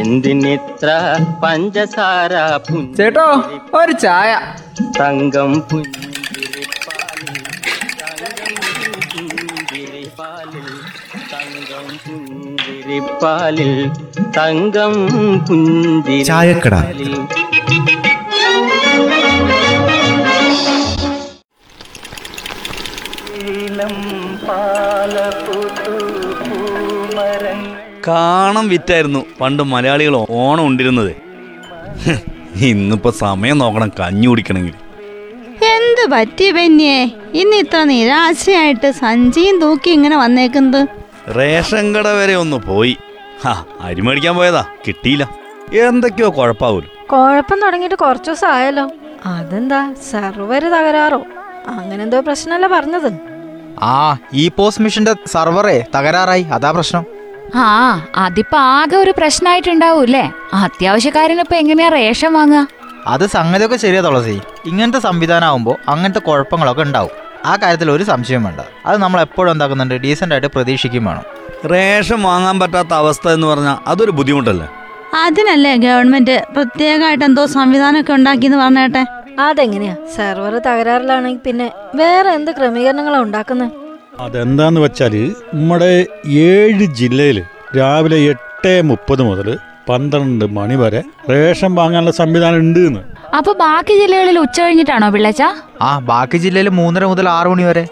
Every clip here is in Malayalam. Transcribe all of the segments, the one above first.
എന്തിനിത്ര പഞ്ചസാര ചേട്ടോ ഒരു ചായ തങ്കം പുഞ്ചിരിപ്പാലിൽ തങ്കം പുഞ്ചിരിപ്പാലിൽ തങ്കം പുഞ്ചിരിപ്പാലിൽ തങ്കം ചായക്കട. പുഞ്ചിരിപ്പാലിൽ നീലം പാലപ്പുതു പൂമരങ്ങൾ കാണം വിറ്റായിരുന്നു പണ്ട് മലയാളികൾ ഓണം ഉണ്ടിരുന്നത്. ഇന്നിപ്പോ സമയം നോക്കണം കഞ്ഞി കുടിക്കണമെങ്കിൽ. എന്ത് പറ്റി ബെന്നിയെ ഇന്ന് ഇത്ര നിരാശയായിട്ട് സഞ്ചിയും തൂക്കി ഇങ്ങനെ വന്നേക്കുന്നത്? റേഷൻ കട വരെ ഒന്ന് പോയി. ഹാ അരി മേടിക്കാൻ പോയതാ കിട്ടിയില്ല. എന്തൊക്കെയോ കുഴപ്പാവൂല. കുഴപ്പം തുടങ്ങിയിട്ട് കുറച്ചു ദിവസം ആയല്ലോ അതെന്താ സെർവർ തകരാറോ? അങ്ങനെന്തോ പ്രശ്നമല്ല പറഞ്ഞത്? ആ ഈ പോസ്റ്റ് മിഷന്റെ സർവറേ തകരാറായി. അതാ പ്രശ്നം. ആ അതിപ്പോ ആകെ ഒരു പ്രശ്നമായിട്ടുണ്ടാവൂല്ലേ ഇപ്പൊ എങ്ങനെയാ റേഷൻ വാങ്ങുക? അത് സംഗതിയൊക്കെ ശരിയാ തുളസി. ഇങ്ങനത്തെ സംവിധാനം ആവുമ്പോ അങ്ങനത്തെ കുഴപ്പങ്ങളൊക്കെ ഉണ്ടാവും. ആ കാര്യത്തിൽ ഒരു സംശയം വേണ്ട. അത് നമ്മൾ എപ്പോഴും എന്താക്കുന്നുണ്ട്? ഡീസന്റ് ആയിട്ട് പ്രതീക്ഷിക്കും വേണം. റേഷൻ വാങ്ങാൻ പറ്റാത്ത അവസ്ഥ എന്ന് പറഞ്ഞാൽ അതൊരു ബുദ്ധിമുട്ടല്ലേ? അതിനല്ലേ ഗവൺമെന്റ് പ്രത്യേകമായിട്ട് എന്തോ സംവിധാനമൊക്കെ ഉണ്ടാക്കിയെന്ന് പറഞ്ഞേട്ടെ? അതെങ്ങനെയാ? സെർവർ തകരാറിലാണെങ്കിൽ പിന്നെ വേറെ എന്ത് ക്രമീകരണങ്ങളാ ഉണ്ടാക്കുന്നത് അതെന്താന്ന് വെച്ചാൽ നമ്മുടെ ഏഴ് ജില്ലയിൽ രാവിലെ എട്ട് മുപ്പത് മുതൽ പന്ത്രണ്ട് മണി വരെ റേഷൻ വാങ്ങാനുള്ള സംവിധാനം ഉണ്ട് എന്ന് അപ്പൊ ബാക്കി ജില്ലകളിൽ ഉച്ച കഴിഞ്ഞിട്ടാണോ പിള്ളച്ച ആ ബാക്കി ജില്ലയിൽ മൂന്നര മുതൽ ആറു മണി വരെ.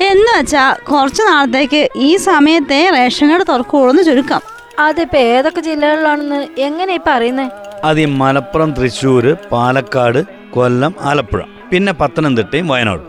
എന്ന് വെച്ചാ കുറച്ച് നാളത്തേക്ക് ഈ സമയത്തെ റേഷൻ കട തുറക്കുള്ളൂ ചുരുക്കം. അതിപ്പോ ഏതൊക്കെ ജില്ലകളിലാണെന്ന് എങ്ങനെ ഇപ്പൊ അറിയുന്നേ? അത് ഈ മലപ്പുറം തൃശ്ശൂര് പാലക്കാട് കൊല്ലം ആലപ്പുഴ പിന്നെ പത്തനംതിട്ടയും വയനാട്.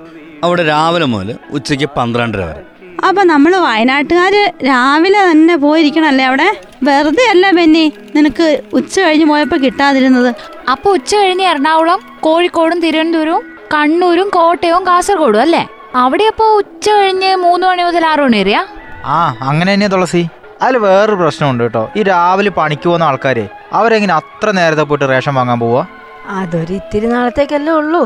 അവിടെ രാവിലെ മുതൽ ഉച്ചയ്ക്ക് പന്ത്രണ്ടര വരെ. അപ്പൊ നമ്മൾ വയനാട്ടുകാര് രാവിലെ തന്നെ പോയിരിക്കണല്ലേ അവിടെ? വെറുതെ അല്ല ബെന്നി നിനക്ക് ഉച്ച കഴിഞ്ഞ് പോയപ്പോ കിട്ടാതിരുന്നത്. അപ്പൊ ഉച്ച കഴിഞ്ഞ് എറണാകുളം കോഴിക്കോടും തിരുവനന്തപുരവും കണ്ണൂരും കോട്ടയവും കാസർഗോഡും അല്ലേ? അവിടെ അപ്പോ ഉച്ച കഴിഞ്ഞ് മൂന്ന് മണി മുതൽ ആറു മണി വരെയാ? ആ അങ്ങനെ തന്നെയാ തുളസി. അതിൽ വേറൊരു പ്രശ്നമുണ്ട് കേട്ടോ. ഈ രാവിലെ പണിക്ക് പോകുന്ന ആൾക്കാരെ അവരെങ്ങനെ അത്ര നേരത്തെ പോയിട്ട് റേഷൻ വാങ്ങാൻ പോവാ? അതൊരു ഇത്തിരി നാളത്തേക്കല്ലേ ഉള്ളൂ.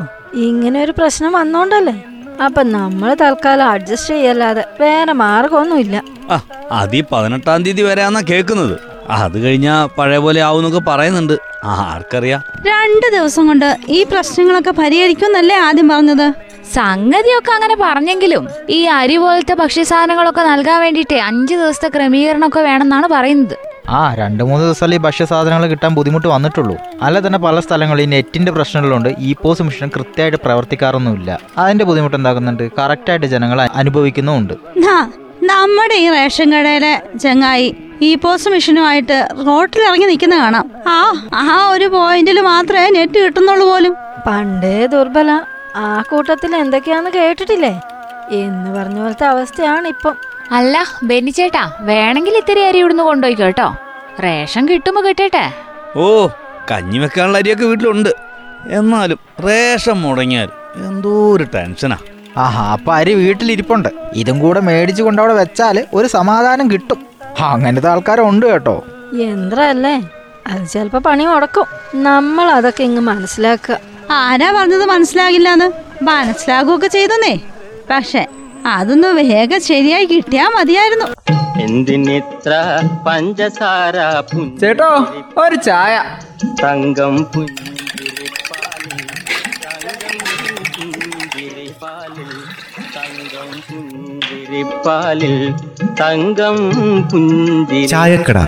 ഇങ്ങനെ ഒരു പ്രശ്നം വന്നോണ്ടല്ലേ? അപ്പൊ നമ്മൾ തൽക്കാലം അഡ്ജസ്റ്റ് ചെയ്യല്ലാതെ വേറെ മാർഗമൊന്നുമില്ല. ആ അത് ഈ പതിനെട്ടാം തീയതി വരെയാന്നാ കേൾക്കുന്നത്. അത് കഴിഞ്ഞാ പഴയ പോലെ ആവുന്നൊക്കെ പറയുന്നുണ്ട്. ആ രണ്ടു രണ്ട് ദിവസം കൊണ്ട് ഈ പ്രശ്നങ്ങളൊക്കെ പരിഹരിക്കുമെന്നല്ലേ ആദ്യം പറഞ്ഞത്? സംഗതിയൊക്കെ അങ്ങനെ പറഞ്ഞെങ്കിലും ഈ അരി പോലത്തെ ഭക്ഷ്യസാധനങ്ങളൊക്കെ നൽകാൻ വേണ്ടിയിട്ട് അഞ്ച് ദിവസത്തെ ക്രമീകരണമൊക്കെ വേണമെന്നാണ് പറയുന്നത്. ആ രണ്ട് മൂന്ന് ദിവസമല്ലേ ഈ ഭക്ഷ്യസാധനങ്ങൾ കിട്ടാൻ ബുദ്ധിമുട്ട് വന്നിട്ടുള്ളൂ. അല്ല തന്നെ പല സ്ഥലങ്ങളിൽ ഈ നെറ്റിന്റെ പ്രശ്നങ്ങളുണ്ട്. ഈ പോസ് മിഷൻ കൃത്യമായിട്ട് പ്രവർത്തിക്കാറൊന്നുമില്ല. അതിന്റെ ബുദ്ധിമുട്ട് എന്താക്കുന്നുണ്ട്? കറക്റ്റായിട്ട് ജനങ്ങൾ അനുഭവിക്കുന്നുമുണ്ട്. നാ, നമ്മുടെ ഈ റേഷൻ കടയിലെ ചങ്ങായി ഈ പോസ്റ്റ് മെഷീനുമായിട്ട് റോട്ടിൽ ഇറങ്ങി നിൽക്കുന്ന കാണാം. ആ ആ ഒരു പോയിന്റിൽ മാത്രമേ നെറ്റ് കിട്ടുന്നുള്ളൂ പോലും. പണ്ടേ ദുർബല. ആ കൂട്ടത്തിൽ എന്തൊക്കെയാന്ന് കേട്ടിട്ടില്ലേ? എന്ന് പറഞ്ഞ പോലത്തെ അവസ്ഥയാണ് ഇപ്പം. അല്ല ബെന്നിച്ചേട്ടാ വേണമെങ്കിൽ ഇത്തിരി അരി ഇവിടുന്ന് കൊണ്ടുപോയി കേട്ടോ. റേഷൻ കിട്ടുമ്പോ കിട്ടട്ടെ. ഓ കഞ്ഞി വെക്കാനുള്ള അരിയൊക്കെ വീട്ടിലുണ്ട്. എന്നാലും റേഷൻ മുടങ്ങിയാൽ എന്തോ ഒരു ടെൻഷനാ. ആഹാ അപ്പൊ അരി വീട്ടിലിരിപ്പുണ്ട്. ഇതും കൂടെ മേടിച്ചു കൊണ്ടവിടെ വെച്ചാൽ ഒരു സമാധാനം കിട്ടും. അങ്ങനത്തെ ആൾക്കാരുണ്ട് കേട്ടോ. യന്ത്രല്ലേ? അത് ചിലപ്പോ പണി മുടക്കും. നമ്മൾ അതൊക്കെ ഇങ്ങ് മനസ്സിലാക്കുക. ആരാ പറഞ്ഞത് മനസ്സിലാകില്ലെന്ന്? മനസ്സിലാകുകയൊക്കെ ചെയ്തെന്നേ. പക്ഷെ അതൊന്ന് വേഗം ശരിയായി കിട്ടിയാ മതിയായിരുന്നു. എന്തിനിത്ര പഞ്ചസാര ചേട്ടോ ഒരു ചായ. തങ്കം പുഞ്ചിരിപ്പാലിൽ തങ്കം പുഞ്ചിരിപ്പാലിൽ തങ്കം പുഞ്ചിരി ചായക്കട.